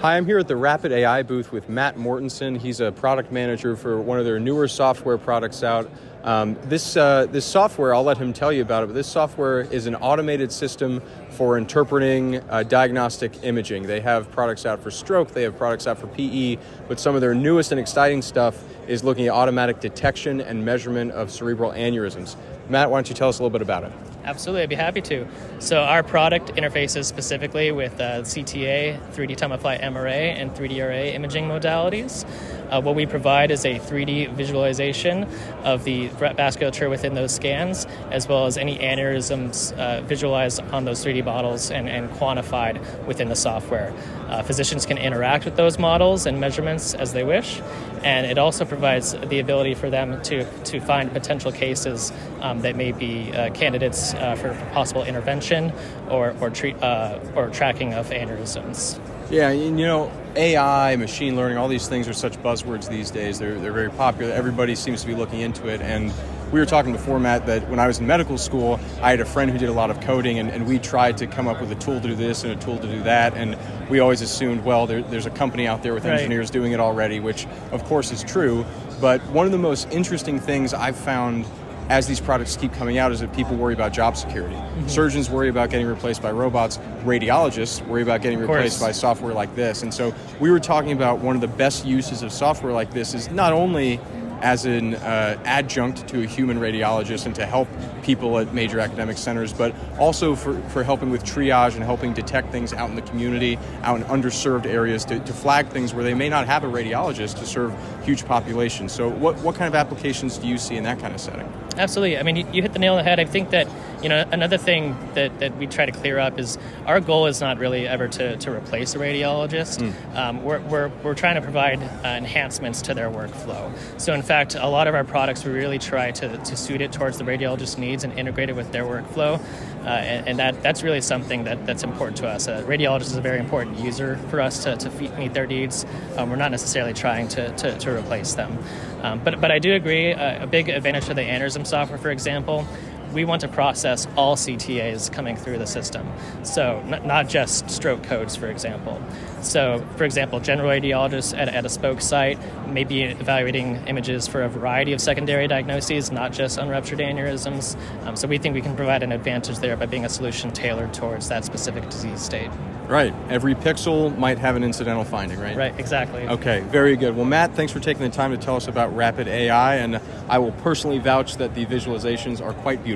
Hi, I'm here at the Rapid AI booth with Matt Mortensen. He's a product manager for one of their newer software products out. Um, this, uh, this software, I'll let him tell you about it, but this software is an automated system for interpreting uh, diagnostic imaging. They have products out for stroke, they have products out for PE, but some of their newest and exciting stuff is looking at automatic detection and measurement of cerebral aneurysms. Matt, why don't you tell us a little bit about it? Absolutely, I'd be happy to. So, our product interfaces specifically with uh, CTA, 3D time of flight MRA, and 3DRA imaging modalities. Uh, what we provide is a 3D visualization of the vasculature within those scans, as well as any aneurysms uh, visualized on those 3D models and, and quantified within the software. Uh, physicians can interact with those models and measurements as they wish, and it also provides the ability for them to, to find potential cases um, that may be uh, candidates uh, for possible intervention or, or, treat, uh, or tracking of aneurysms. Yeah, you know, AI, machine learning, all these things are such buzzwords these days. They're, they're very popular. Everybody seems to be looking into it. And we were talking before, Matt, that when I was in medical school, I had a friend who did a lot of coding, and, and we tried to come up with a tool to do this and a tool to do that. And we always assumed, well, there, there's a company out there with engineers doing it already, which of course is true. But one of the most interesting things I've found as these products keep coming out is that people worry about job security. Mm-hmm. Surgeons worry about getting replaced by robots. Radiologists worry about getting replaced by software like this. And so we were talking about one of the best uses of software like this is not only as an uh, adjunct to a human radiologist and to help people at major academic centers, but also for, for helping with triage and helping detect things out in the community, out in underserved areas, to, to flag things where they may not have a radiologist to serve huge populations. So, what, what kind of applications do you see in that kind of setting? Absolutely. I mean, you, you hit the nail on the head. I think that you know another thing that, that we try to clear up is our goal is not really ever to, to replace a radiologist. Mm. Um, we're, we're, we're trying to provide uh, enhancements to their workflow. So, in fact, a lot of our products we really try to, to suit it towards the radiologist needs and integrate it with their workflow. Uh, and, and, that, that's really something that, that's important to us. A radiologist is a very important user for us to, to meet their needs. Um, we're not necessarily trying to, to, to replace them. Um, but, but I do agree, uh, a big advantage of the aneurysm software, for example, we want to process all CTAs coming through the system. So, n- not just stroke codes, for example. So, for example, general radiologists at, at a spoke site may be evaluating images for a variety of secondary diagnoses, not just unruptured aneurysms. Um, so, we think we can provide an advantage there by being a solution tailored towards that specific disease state. Right. Every pixel might have an incidental finding, right? Right, exactly. Okay, very good. Well, Matt, thanks for taking the time to tell us about Rapid AI, and I will personally vouch that the visualizations are quite beautiful.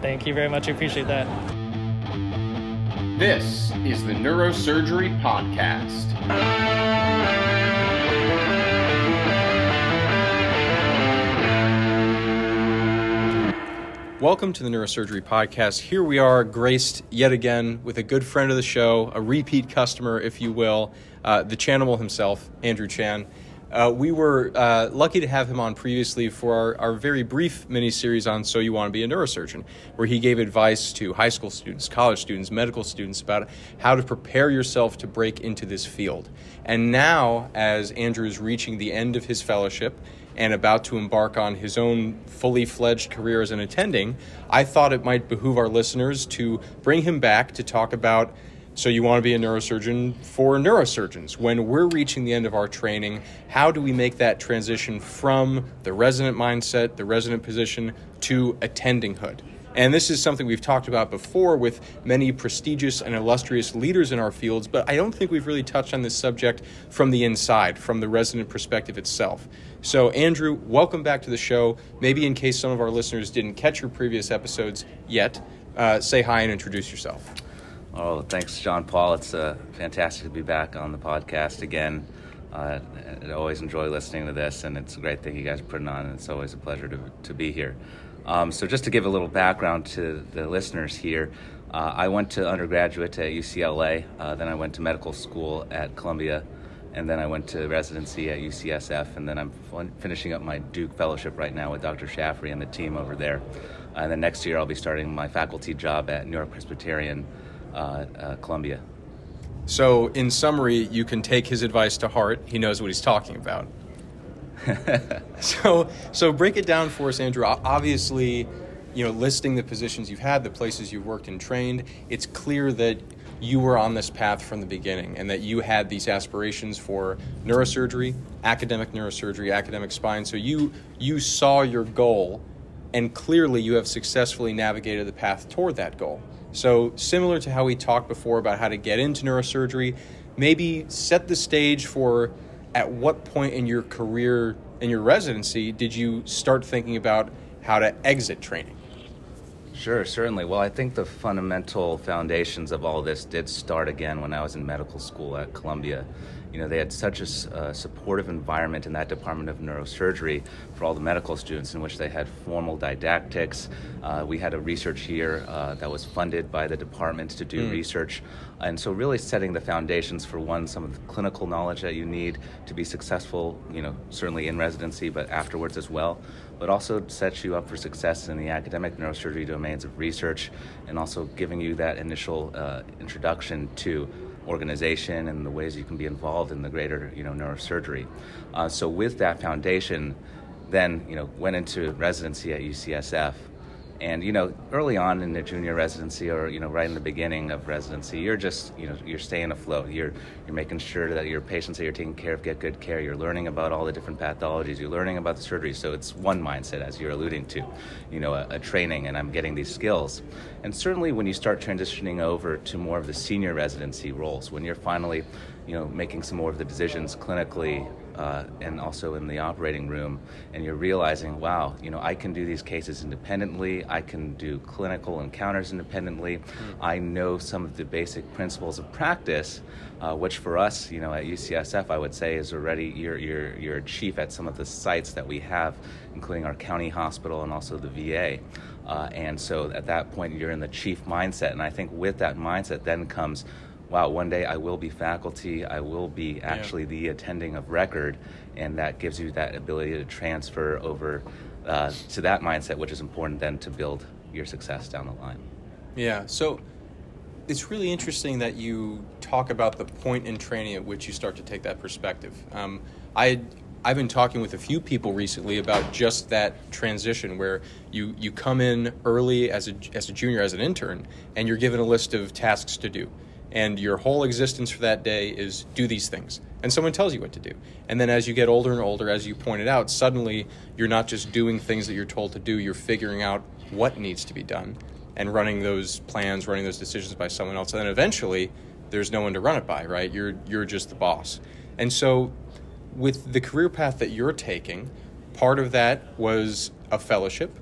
Thank you very much. I appreciate that. This is the Neurosurgery Podcast. Welcome to the Neurosurgery Podcast. Here we are, graced yet again with a good friend of the show, a repeat customer, if you will, uh, the Chanimal himself, Andrew Chan. Uh, we were uh, lucky to have him on previously for our, our very brief mini series on So You Want to Be a Neurosurgeon, where he gave advice to high school students, college students, medical students about how to prepare yourself to break into this field. And now, as Andrew is reaching the end of his fellowship, and about to embark on his own fully fledged career as an attending, I thought it might behoove our listeners to bring him back to talk about. So, you want to be a neurosurgeon for neurosurgeons. When we're reaching the end of our training, how do we make that transition from the resident mindset, the resident position, to attendinghood? And this is something we've talked about before with many prestigious and illustrious leaders in our fields, but I don't think we've really touched on this subject from the inside, from the resident perspective itself. So, Andrew, welcome back to the show. Maybe in case some of our listeners didn't catch your previous episodes yet, uh, say hi and introduce yourself. Oh, thanks, John Paul. It's uh, fantastic to be back on the podcast again. Uh, I always enjoy listening to this, and it's a great thing you guys are putting on, and it's always a pleasure to, to be here. Um, so, just to give a little background to the listeners here, uh, I went to undergraduate at UCLA, uh, then I went to medical school at Columbia, and then I went to residency at UCSF, and then I'm finishing up my Duke fellowship right now with Dr. Shaffrey and the team over there. And then next year I'll be starting my faculty job at New York Presbyterian, Uh, uh, Columbia. So, in summary, you can take his advice to heart. He knows what he's talking about. so, so break it down for us, Andrew. Obviously, you know, listing the positions you've had, the places you've worked and trained, it's clear that you were on this path from the beginning and that you had these aspirations for neurosurgery, academic neurosurgery, academic spine. So you you saw your goal and clearly you have successfully navigated the path toward that goal. So similar to how we talked before about how to get into neurosurgery, maybe set the stage for at what point in your career in your residency did you start thinking about how to exit training? Sure, certainly. Well, I think the fundamental foundations of all this did start again when I was in medical school at Columbia. You know, they had such a uh, supportive environment in that department of neurosurgery for all the medical students, in which they had formal didactics. Uh, we had a research year uh, that was funded by the department to do mm. research, and so really setting the foundations for one, some of the clinical knowledge that you need to be successful. You know, certainly in residency, but afterwards as well but also sets you up for success in the academic neurosurgery domains of research and also giving you that initial uh, introduction to organization and the ways you can be involved in the greater you know neurosurgery. Uh, so with that foundation, then you know went into residency at UCSF and you know, early on in the junior residency, or you know, right in the beginning of residency, you're just you know you're staying afloat. You're you're making sure that your patients that you're taking care of get good care. You're learning about all the different pathologies. You're learning about the surgery. So it's one mindset, as you're alluding to, you know, a, a training, and I'm getting these skills. And certainly, when you start transitioning over to more of the senior residency roles, when you're finally, you know, making some more of the decisions clinically uh, and also in the operating room, and you're realizing, wow, you know, I can do these cases independently. I can do clinical encounters independently. Mm-hmm. I know some of the basic principles of practice, uh, which for us, you know, at UCSF, I would say is already you're you're you're a chief at some of the sites that we have, including our county hospital and also the VA. Uh, and so at that point, you're in the chief mindset, and I think with that mindset then comes wow, one day I will be faculty, I will be actually yeah. the attending of record, and that gives you that ability to transfer over uh, to that mindset, which is important then to build your success down the line. Yeah, so it's really interesting that you talk about the point in training at which you start to take that perspective. Um, I I've been talking with a few people recently about just that transition where you, you come in early as a, as a junior, as an intern, and you're given a list of tasks to do and your whole existence for that day is do these things. And someone tells you what to do. And then as you get older and older, as you pointed out, suddenly you're not just doing things that you're told to do, you're figuring out what needs to be done and running those plans, running those decisions by someone else. And then eventually there's no one to run it by, right? You're you're just the boss. And so with the career path that you're taking, part of that was a fellowship,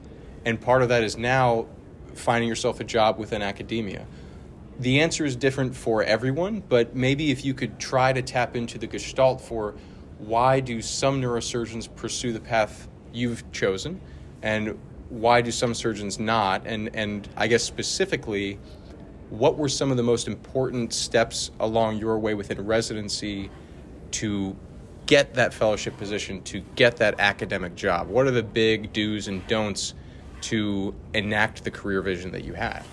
and part of that is now finding yourself a job within academia the answer is different for everyone, but maybe if you could try to tap into the gestalt for why do some neurosurgeons pursue the path you've chosen and why do some surgeons not? And and I guess specifically what were some of the most important steps along your way within residency to get that fellowship position to get that academic job? What are the big do's and don'ts to enact the career vision that you have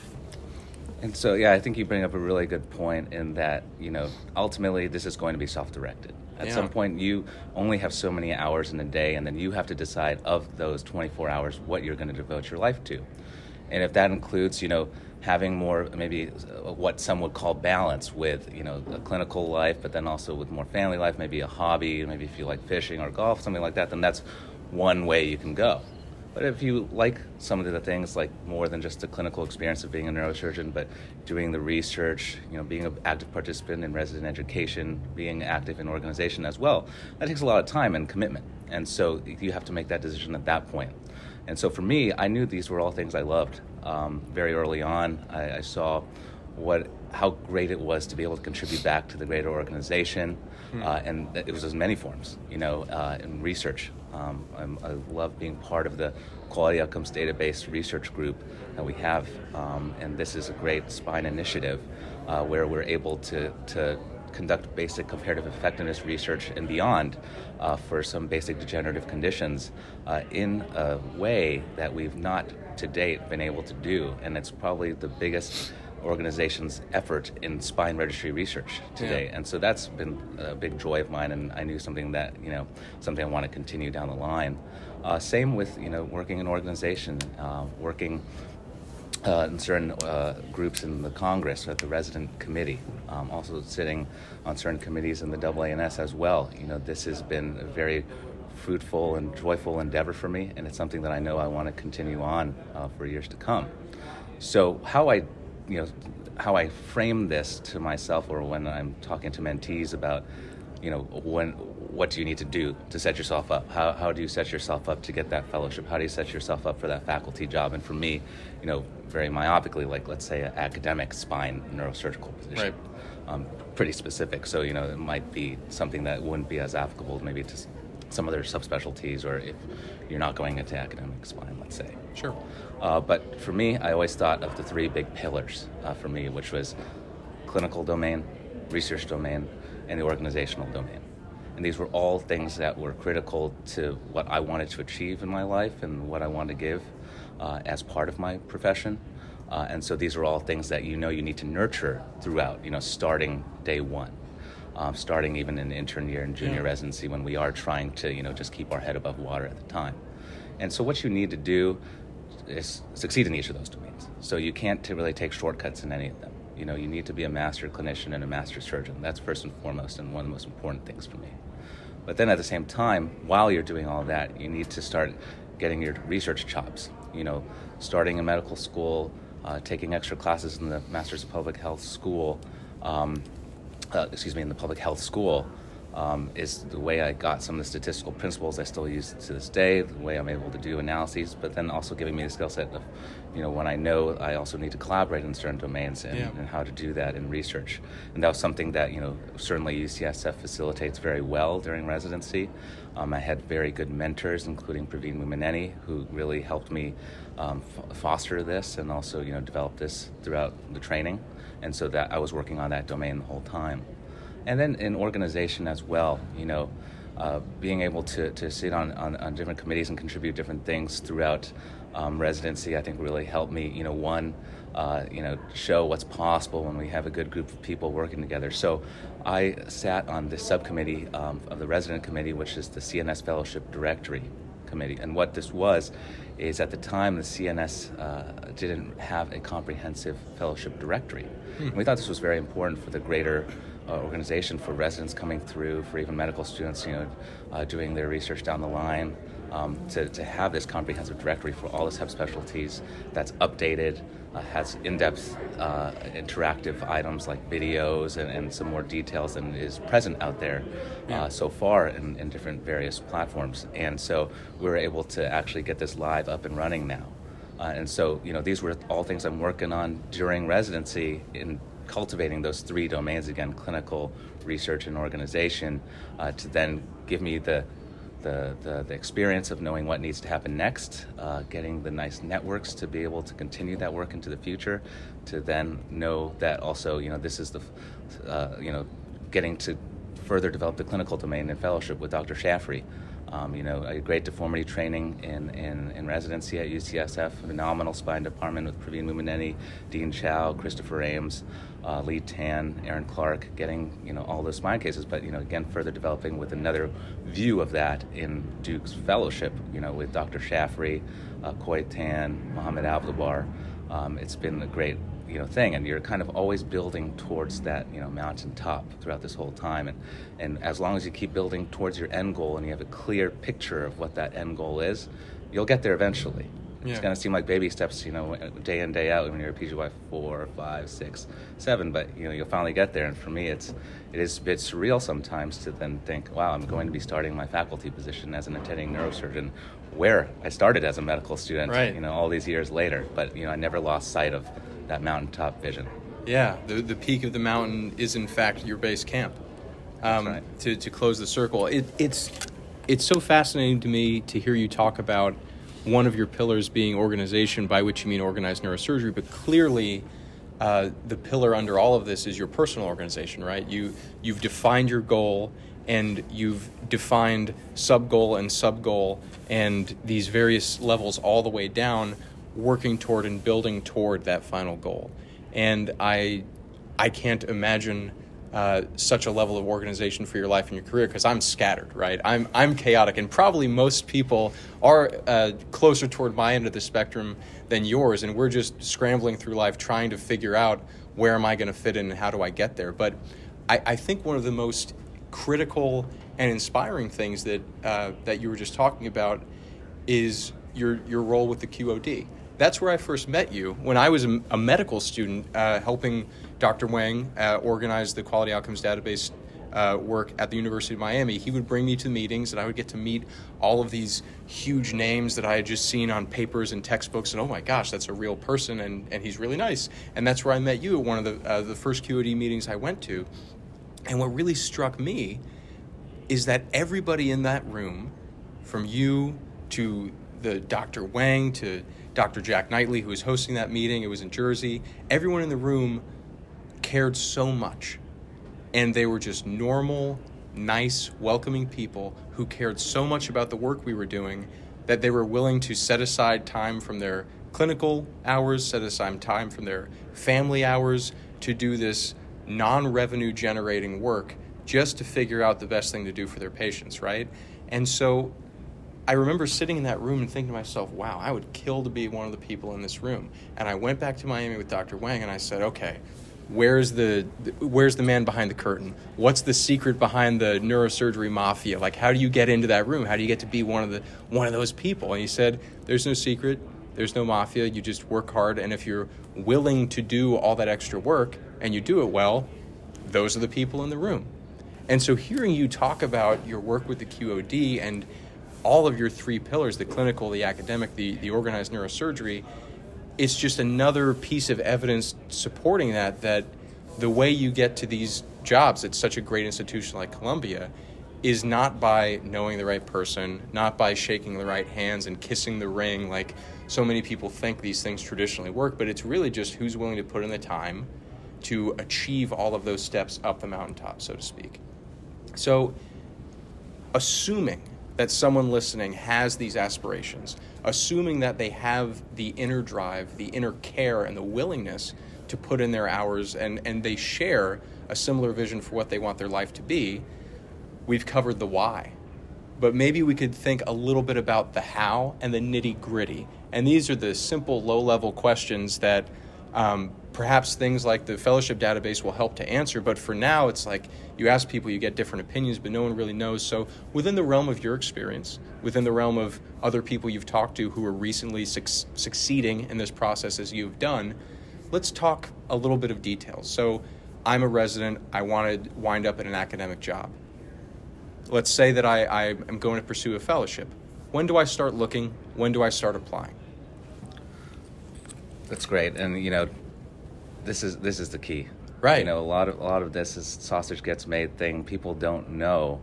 and so, yeah, I think you bring up a really good point in that, you know, ultimately this is going to be self directed. At yeah. some point, you only have so many hours in a day, and then you have to decide of those 24 hours what you're going to devote your life to. And if that includes, you know, having more maybe uh, what some would call balance with you know a clinical life but then also with more family life maybe a hobby maybe if you like fishing or golf something like that then that's one way you can go but if you like some of the things, like more than just the clinical experience of being a neurosurgeon, but doing the research, you know, being an active participant in resident education, being active in organization as well, that takes a lot of time and commitment. And so you have to make that decision at that point. And so for me, I knew these were all things I loved. Um, very early on, I, I saw what how great it was to be able to contribute back to the greater organization, hmm. uh, and it was in many forms, you know, uh, in research. Um, i love being part of the quality outcomes database research group that we have, um, and this is a great spine initiative uh, where we're able to to conduct basic comparative effectiveness research and beyond uh, for some basic degenerative conditions uh, in a way that we've not to date been able to do, and it's probably the biggest organization's effort in spine registry research today. Yeah. And so that's been a big joy of mine, and I knew something that, you know, something I want to continue down the line. Uh, same with, you know, working in organization, uh, working uh, in certain uh, groups in the Congress at the resident committee, um, also sitting on certain committees in the AANS as well. You know, this has been a very fruitful and joyful endeavor for me, and it's something that I know I want to continue on uh, for years to come. So, how I, you know, how I frame this to myself, or when I'm talking to mentees about, you know, when what do you need to do to set yourself up? How, how do you set yourself up to get that fellowship? How do you set yourself up for that faculty job? And for me, you know, very myopically, like let's say an academic spine neurosurgical position. Right. Um, pretty specific. So, you know, it might be something that wouldn't be as applicable maybe to some other subspecialties or if you're not going into academic spine, let's say. Sure. Uh, but for me, I always thought of the three big pillars uh, for me, which was clinical domain, research domain, and the organizational domain. And these were all things that were critical to what I wanted to achieve in my life and what I wanted to give uh, as part of my profession. Uh, and so these are all things that you know you need to nurture throughout, you know, starting day one. Um, starting even in intern year and junior Yeah. residency when we are trying to, you know, just keep our head above water at the time. And so what you need to do is succeed in each of those domains. So you can't really take shortcuts in any of them. You know, you need to be a master clinician and a master surgeon. That's first and foremost and one of the most important things for me. But then at the same time, while you're doing all that, you need to start getting your research chops. You know, starting in medical school, uh, taking extra classes in the Masters of Public Health school, um, uh, excuse me, in the public health school, um, is the way I got some of the statistical principles I still use to this day, the way I'm able to do analyses, but then also giving me the skill set of, you know, when I know I also need to collaborate in certain domains and, Yeah. and how to do that in research. And that was something that, you know, certainly UCSF facilitates very well during residency. Um, I had very good mentors, including Praveen Mummaneni, who really helped me um, f- foster this and also, you know, develop this throughout the training. And so that I was working on that domain the whole time and then in organization as well you know uh, being able to, to sit on, on, on different committees and contribute different things throughout um, residency i think really helped me you know one uh, you know show what's possible when we have a good group of people working together so i sat on the subcommittee um, of the resident committee which is the cns fellowship directory committee. And what this was is at the time the CNS uh, didn't have a comprehensive fellowship directory. And we thought this was very important for the greater uh, organization for residents coming through, for even medical students, you know, uh, doing their research down the line. Um, to, to have this comprehensive directory for all the subspecialties that's updated, uh, has in-depth uh, interactive items like videos and, and some more details than is present out there uh, so far in, in different various platforms. And so we were able to actually get this live up and running now. Uh, and so, you know, these were all things I'm working on during residency in cultivating those three domains again clinical, research, and organization uh, to then give me the the, the, the experience of knowing what needs to happen next, uh, getting the nice networks to be able to continue that work into the future, to then know that also, you know, this is the, uh, you know, getting to further develop the clinical domain in fellowship with Dr. Shaffrey. Um, you know, a great deformity training in, in, in residency at UCSF, phenomenal spine department with Praveen Mummaneni, Dean Chou, Christopher Ames, uh, Lee Tan, Aaron Clark, getting, you know, all those spine cases, but, you know, again, further developing with another view of that in Duke's fellowship, you know, with Dr. Shaffrey, uh, Than, Mohammed Abd-El-Barr. Um, it's been a great you know thing and you're kind of always building towards that you know mountaintop throughout this whole time and and as long as you keep building towards your end goal and you have a clear picture of what that end goal is you'll get there eventually Yeah. it's going to seem like baby steps you know day in day out when you're a pgy four five six seven but you know you'll finally get there and for me it's it is a bit surreal sometimes to then think wow i'm going to be starting my faculty position as an attending neurosurgeon where i started as a medical student Right. you know all these years later but you know i never lost sight of that mountaintop vision Yeah, the, the peak of the mountain is in fact your base camp. Um, right. to, to close the circle, it, it's it's so fascinating to me to hear you talk about one of your pillars being organization, by which you mean organized neurosurgery, but clearly. Uh, the pillar under all of this is your personal organization, right? You you've defined your goal, and you've defined sub goal and sub goal, and these various levels all the way down, working toward and building toward that final goal. And I I can't imagine uh, such a level of organization for your life and your career because I'm scattered, right? I'm I'm chaotic, and probably most people are uh, closer toward my end of the spectrum than yours, and we're just scrambling through life trying to figure out where am I going to fit in and how do I get there. But I, I think one of the most critical and inspiring things that uh, that you were just talking about is your your role with the QOD. That's where I first met you when I was a, a medical student uh, helping Dr. Wang uh, organize the quality outcomes database uh, work at the University of Miami. He would bring me to meetings, and I would get to meet all of these huge names that I had just seen on papers and textbooks. And oh my gosh, that's a real person, and, and he's really nice. And that's where I met you at one of the uh, the first QOD meetings I went to. And what really struck me is that everybody in that room, from you to the Dr. Wang to Dr. Jack Knightly, who was hosting that meeting, it was in Jersey, everyone in the room cared so much. And they were just normal, nice, welcoming people who cared so much about the work we were doing that they were willing to set aside time from their clinical hours, set aside time from their family hours to do this non revenue generating work just to figure out the best thing to do for their patients, right? And so I remember sitting in that room and thinking to myself, wow, I would kill to be one of the people in this room. And I went back to Miami with Dr. Wang and I said, okay, where's the where's the man behind the curtain? What's the secret behind the neurosurgery mafia? Like how do you get into that room? How do you get to be one of the one of those people? And he said there's no secret. There's no mafia. You just work hard. And if you're willing to do all that extra work and you do it well those are the people in the room. And so hearing you talk about your work with the QOD and all of your three pillars the clinical the academic the, the organized neurosurgery it's just another piece of evidence supporting that that the way you get to these jobs at such a great institution like Columbia is not by knowing the right person, not by shaking the right hands and kissing the ring like so many people think these things traditionally work, but it's really just who's willing to put in the time to achieve all of those steps up the mountaintop, so to speak. So, assuming that someone listening has these aspirations, assuming that they have the inner drive, the inner care, and the willingness to put in their hours and, and they share a similar vision for what they want their life to be, we've covered the why. But maybe we could think a little bit about the how and the nitty gritty. And these are the simple, low level questions that um, perhaps things like the fellowship database will help to answer. But for now, it's like you ask people, you get different opinions, but no one really knows. So, within the realm of your experience, within the realm of other people you've talked to who are recently su- succeeding in this process as you've done, let's talk a little bit of details. So, I'm a resident, I want to wind up in an academic job. Let's say that I, I am going to pursue a fellowship. When do I start looking? When do I start applying? That's great, and you know, this is this is the key. Right. You know, a lot of a lot of this is sausage gets made thing. People don't know,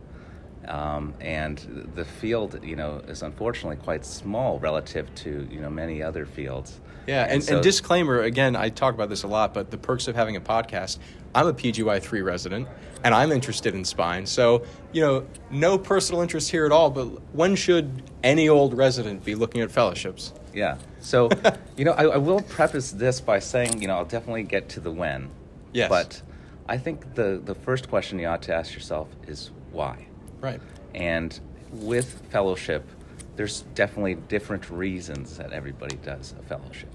um, and the field, you know, is unfortunately quite small relative to you know many other fields. Yeah, and, and, so, and, disclaimer again, I talk about this a lot, but the perks of having a podcast. I'm a PGY three resident, and I'm interested in spine. So you know, no personal interest here at all. But when should any old resident be looking at fellowships? Yeah. So, you know, I, I, will preface this by saying, you know, I'll definitely get to the when. Yes. But I think the the first question you ought to ask yourself is why. Right. And with fellowship, there's definitely different reasons that everybody does a fellowship.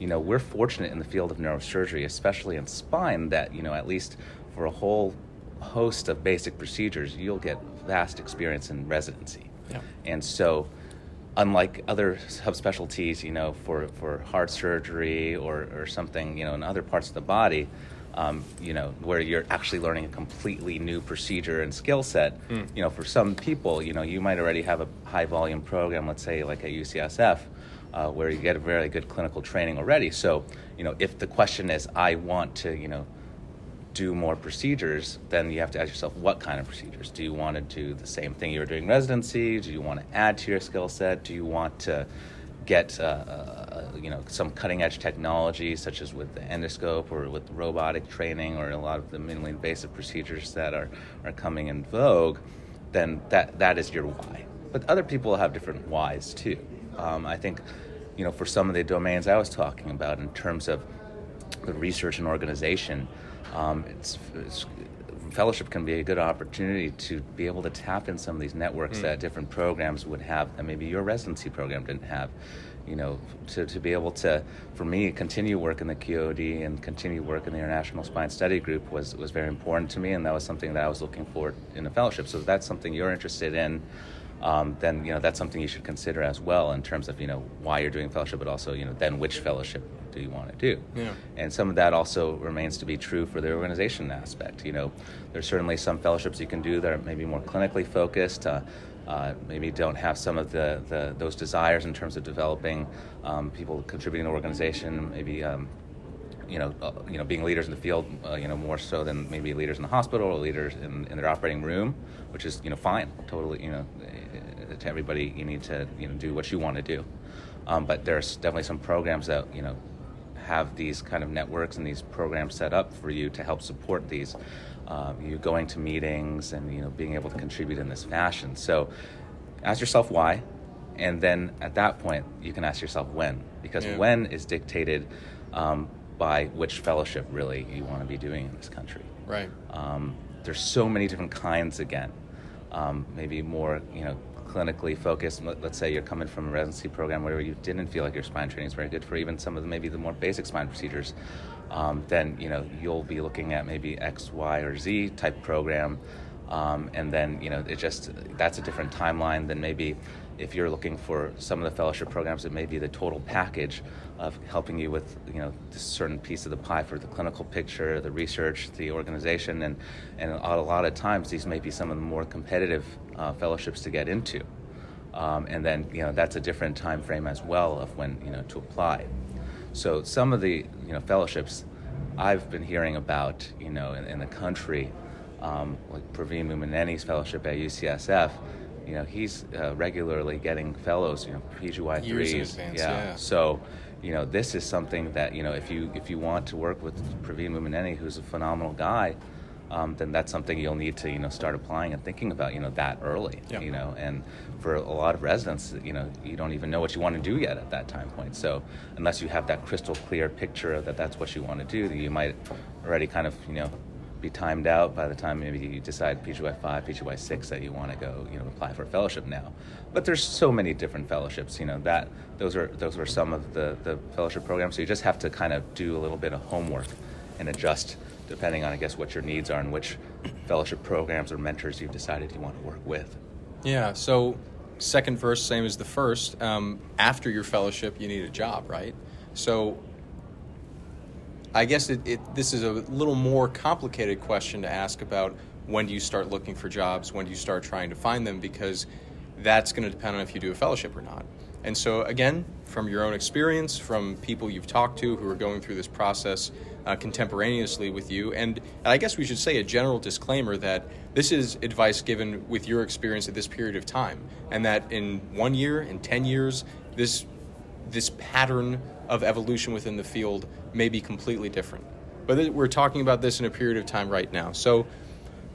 You know, we're fortunate in the field of neurosurgery, especially in spine, that you know, at least for a whole host of basic procedures, you'll get vast experience in residency. Yeah. And so unlike other subspecialties, you know, for, for heart surgery or, or something, you know, in other parts of the body, um, you know, where you're actually learning a completely new procedure and skill set. Mm. You know, for some people, you know, you might already have a high volume program, let's say like at UCSF, uh, where you get a very good clinical training already. So, you know, if the question is, I want to, you know, do more procedures, then you have to ask yourself what kind of procedures. Do you want to do the same thing you were doing residency? Do you want to add to your skill set? Do you want to get uh, uh, you know some cutting edge technology, such as with the endoscope or with robotic training or a lot of the minimally invasive procedures that are, are coming in vogue? Then that that is your why. But other people have different whys too. Um, I think you know for some of the domains I was talking about in terms of the research and organization um, it's, it's, fellowship can be a good opportunity to be able to tap in some of these networks that different programs would have that maybe your residency program didn't have you know, to, to be able to, for me, continue work in the QOD and continue work in the International Spine Study Group was, was very important to me, and that was something that I was looking for in a fellowship. So if that's something you're interested in, um, then you know that's something you should consider as well in terms of you know why you're doing fellowship, but also you know then which fellowship do you want to do? Yeah. And some of that also remains to be true for the organization aspect. You know, there's certainly some fellowships you can do that are maybe more clinically focused. Uh, uh, maybe don't have some of the, the, those desires in terms of developing um, people contributing to the organization, maybe um, you know, uh, you know, being leaders in the field, uh, you know, more so than maybe leaders in the hospital or leaders in, in their operating room, which is you know fine, totally, you know, eh, to everybody, you need to you know do what you want to do, um, but there's definitely some programs that you know have these kind of networks and these programs set up for you to help support these uh, you going to meetings and you know being able to contribute in this fashion. So ask yourself why, and then at that point you can ask yourself when, because Yeah. when is dictated um, by which fellowship really you want to be doing in this country. Right. Um, there's so many different kinds again. Um, maybe more, you know, clinically focused. Let- Let's say you're coming from a residency program where you didn't feel like your spine training is very good for even some of the maybe the more basic spine procedures. Um, then you know you'll be looking at maybe X, Y, or Z type program, um, and then you know it just that's a different timeline than maybe if you're looking for some of the fellowship programs. It may be the total package of helping you with you know this certain piece of the pie for the clinical picture, the research, the organization, and and a lot of times these may be some of the more competitive uh, fellowships to get into, um, and then you know that's a different time frame as well of when you know to apply. So some of the you know fellowships I've been hearing about you know in, in the country, um, like Praveen Mummaneni's fellowship at UCSF. You know he's uh, regularly getting fellows, you know PGY threes. advance, yeah. so, you know, this is something that you know, if you if you want to work with Praveen Mummaneni, who's a phenomenal guy, um, then that's something you'll need to you know start applying and thinking about you know that early. Yeah. You know, and for a lot of residents, you know, you don't even know what you want to do yet at that time point. So unless you have that crystal clear picture that that's what you want to do, you might already kind of you know be timed out by the time maybe you decide PGY five, PGY six that you want to go, you know, apply for a fellowship now. But there's so many different fellowships, you know, that those are those are some of the, the fellowship programs. So you just have to kind of do a little bit of homework and adjust depending on I guess what your needs are and which fellowship programs or mentors you've decided you want to work with. Yeah. So, second verse, same as the first. Um, after your fellowship, you need a job, right? So, I guess it, it, this is a little more complicated question to ask about when do you start looking for jobs, when do you start trying to find them, because that's going to depend on if you do a fellowship or not. And so, again, from your own experience, from people you've talked to who are going through this process uh, contemporaneously with you, and, and I guess we should say a general disclaimer that this is advice given with your experience at this period of time, and that in one year, in 10 years, this this pattern of evolution within the field may be completely different. But we're talking about this in a period of time right now. So,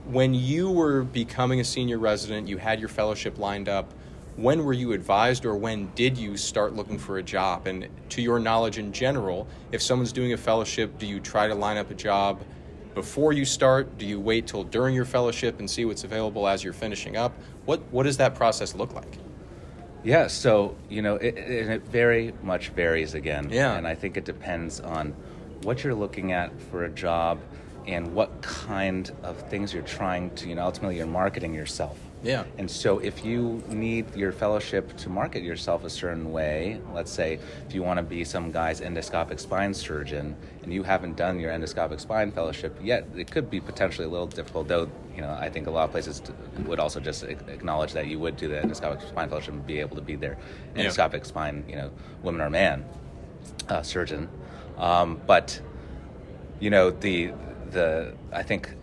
when you were becoming a senior resident, you had your fellowship lined up. When were you advised, or when did you start looking for a job? And to your knowledge in general, if someone's doing a fellowship, do you try to line up a job before you start? Do you wait till during your fellowship and see what's available as you're finishing up? What What does that process look like? Yeah, so you know, it, it, it very much varies again. Yeah. and I think it depends on what you're looking at for a job and what kind of things you're trying to. You know, ultimately, you're marketing yourself. Yeah. And so, if you need your fellowship to market yourself a certain way, let's say if you want to be some guy's endoscopic spine surgeon and you haven't done your endoscopic spine fellowship yet, it could be potentially a little difficult. Though, you know, I think a lot of places would also just acknowledge that you would do the endoscopic spine fellowship and be able to be their Yeah. endoscopic spine, you know, woman or man uh, surgeon. Um, but you know the the I think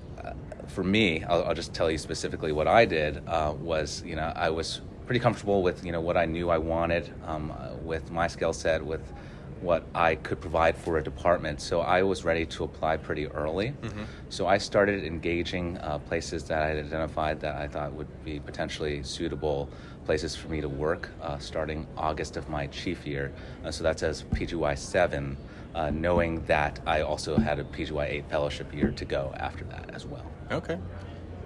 for me, I'll, I'll just tell you specifically what I did uh, was you know I was pretty comfortable with you know what I knew I wanted um, uh, with my skill set with what I could provide for a department. So I was ready to apply pretty early. So I started engaging uh, places that I had identified that I thought would be potentially suitable places for me to work uh, starting August of my chief year. Uh, so that's as PGY 7, uh, knowing that I also had a PGY 8 fellowship year to go after that as well. Okay,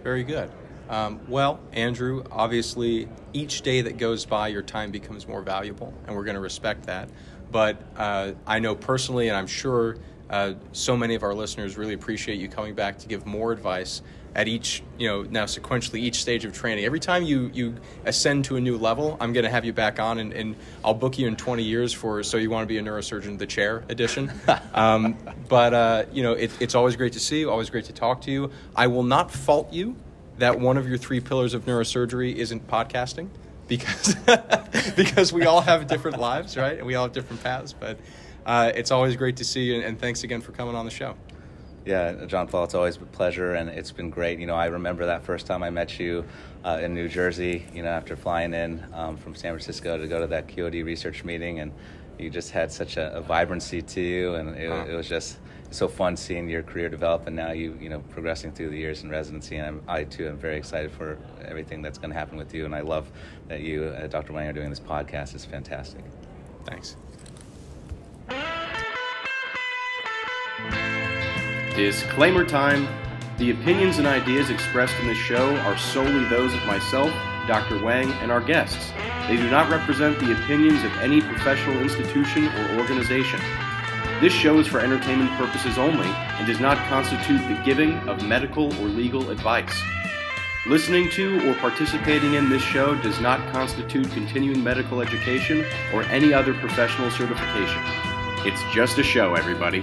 very good. Um, well, Andrew, obviously, each day that goes by, your time becomes more valuable, and we're going to respect that. But uh, I know personally, and I'm sure uh, so many of our listeners really appreciate you coming back to give more advice at each, you know, now sequentially each stage of training. Every time you you ascend to a new level, I'm going to have you back on, and, and I'll book you in 20 years for so you want to be a neurosurgeon, the chair edition. um, but uh, you know, it, it's always great to see you, always great to talk to you. I will not fault you that one of your three pillars of neurosurgery isn't podcasting because because we all have different lives, right? And we all have different paths. But uh, it's always great to see you, and, and thanks again for coming on the show. Yeah, John Paul, it's always a pleasure, and it's been great. You know, I remember that first time I met you uh, in New Jersey. You know, after flying in um, from San Francisco to go to that QOD research meeting, and you just had such a, a vibrancy to you, and it, Huh. it was just so fun seeing your career develop, and now you, you know, progressing through the years in residency. And I'm, I too am very excited for everything that's going to happen with you, and I love that you, uh, Dr. Wang, are doing this podcast. It's fantastic. Thanks. Disclaimer time. The opinions and ideas expressed in this show are solely those of myself, Dr. Wang, and our guests. They do not represent the opinions of any professional institution or organization. This show is for entertainment purposes only and does not constitute the giving of medical or legal advice. Listening to or participating in this show does not constitute continuing medical education or any other professional certification. It's just a show, everybody.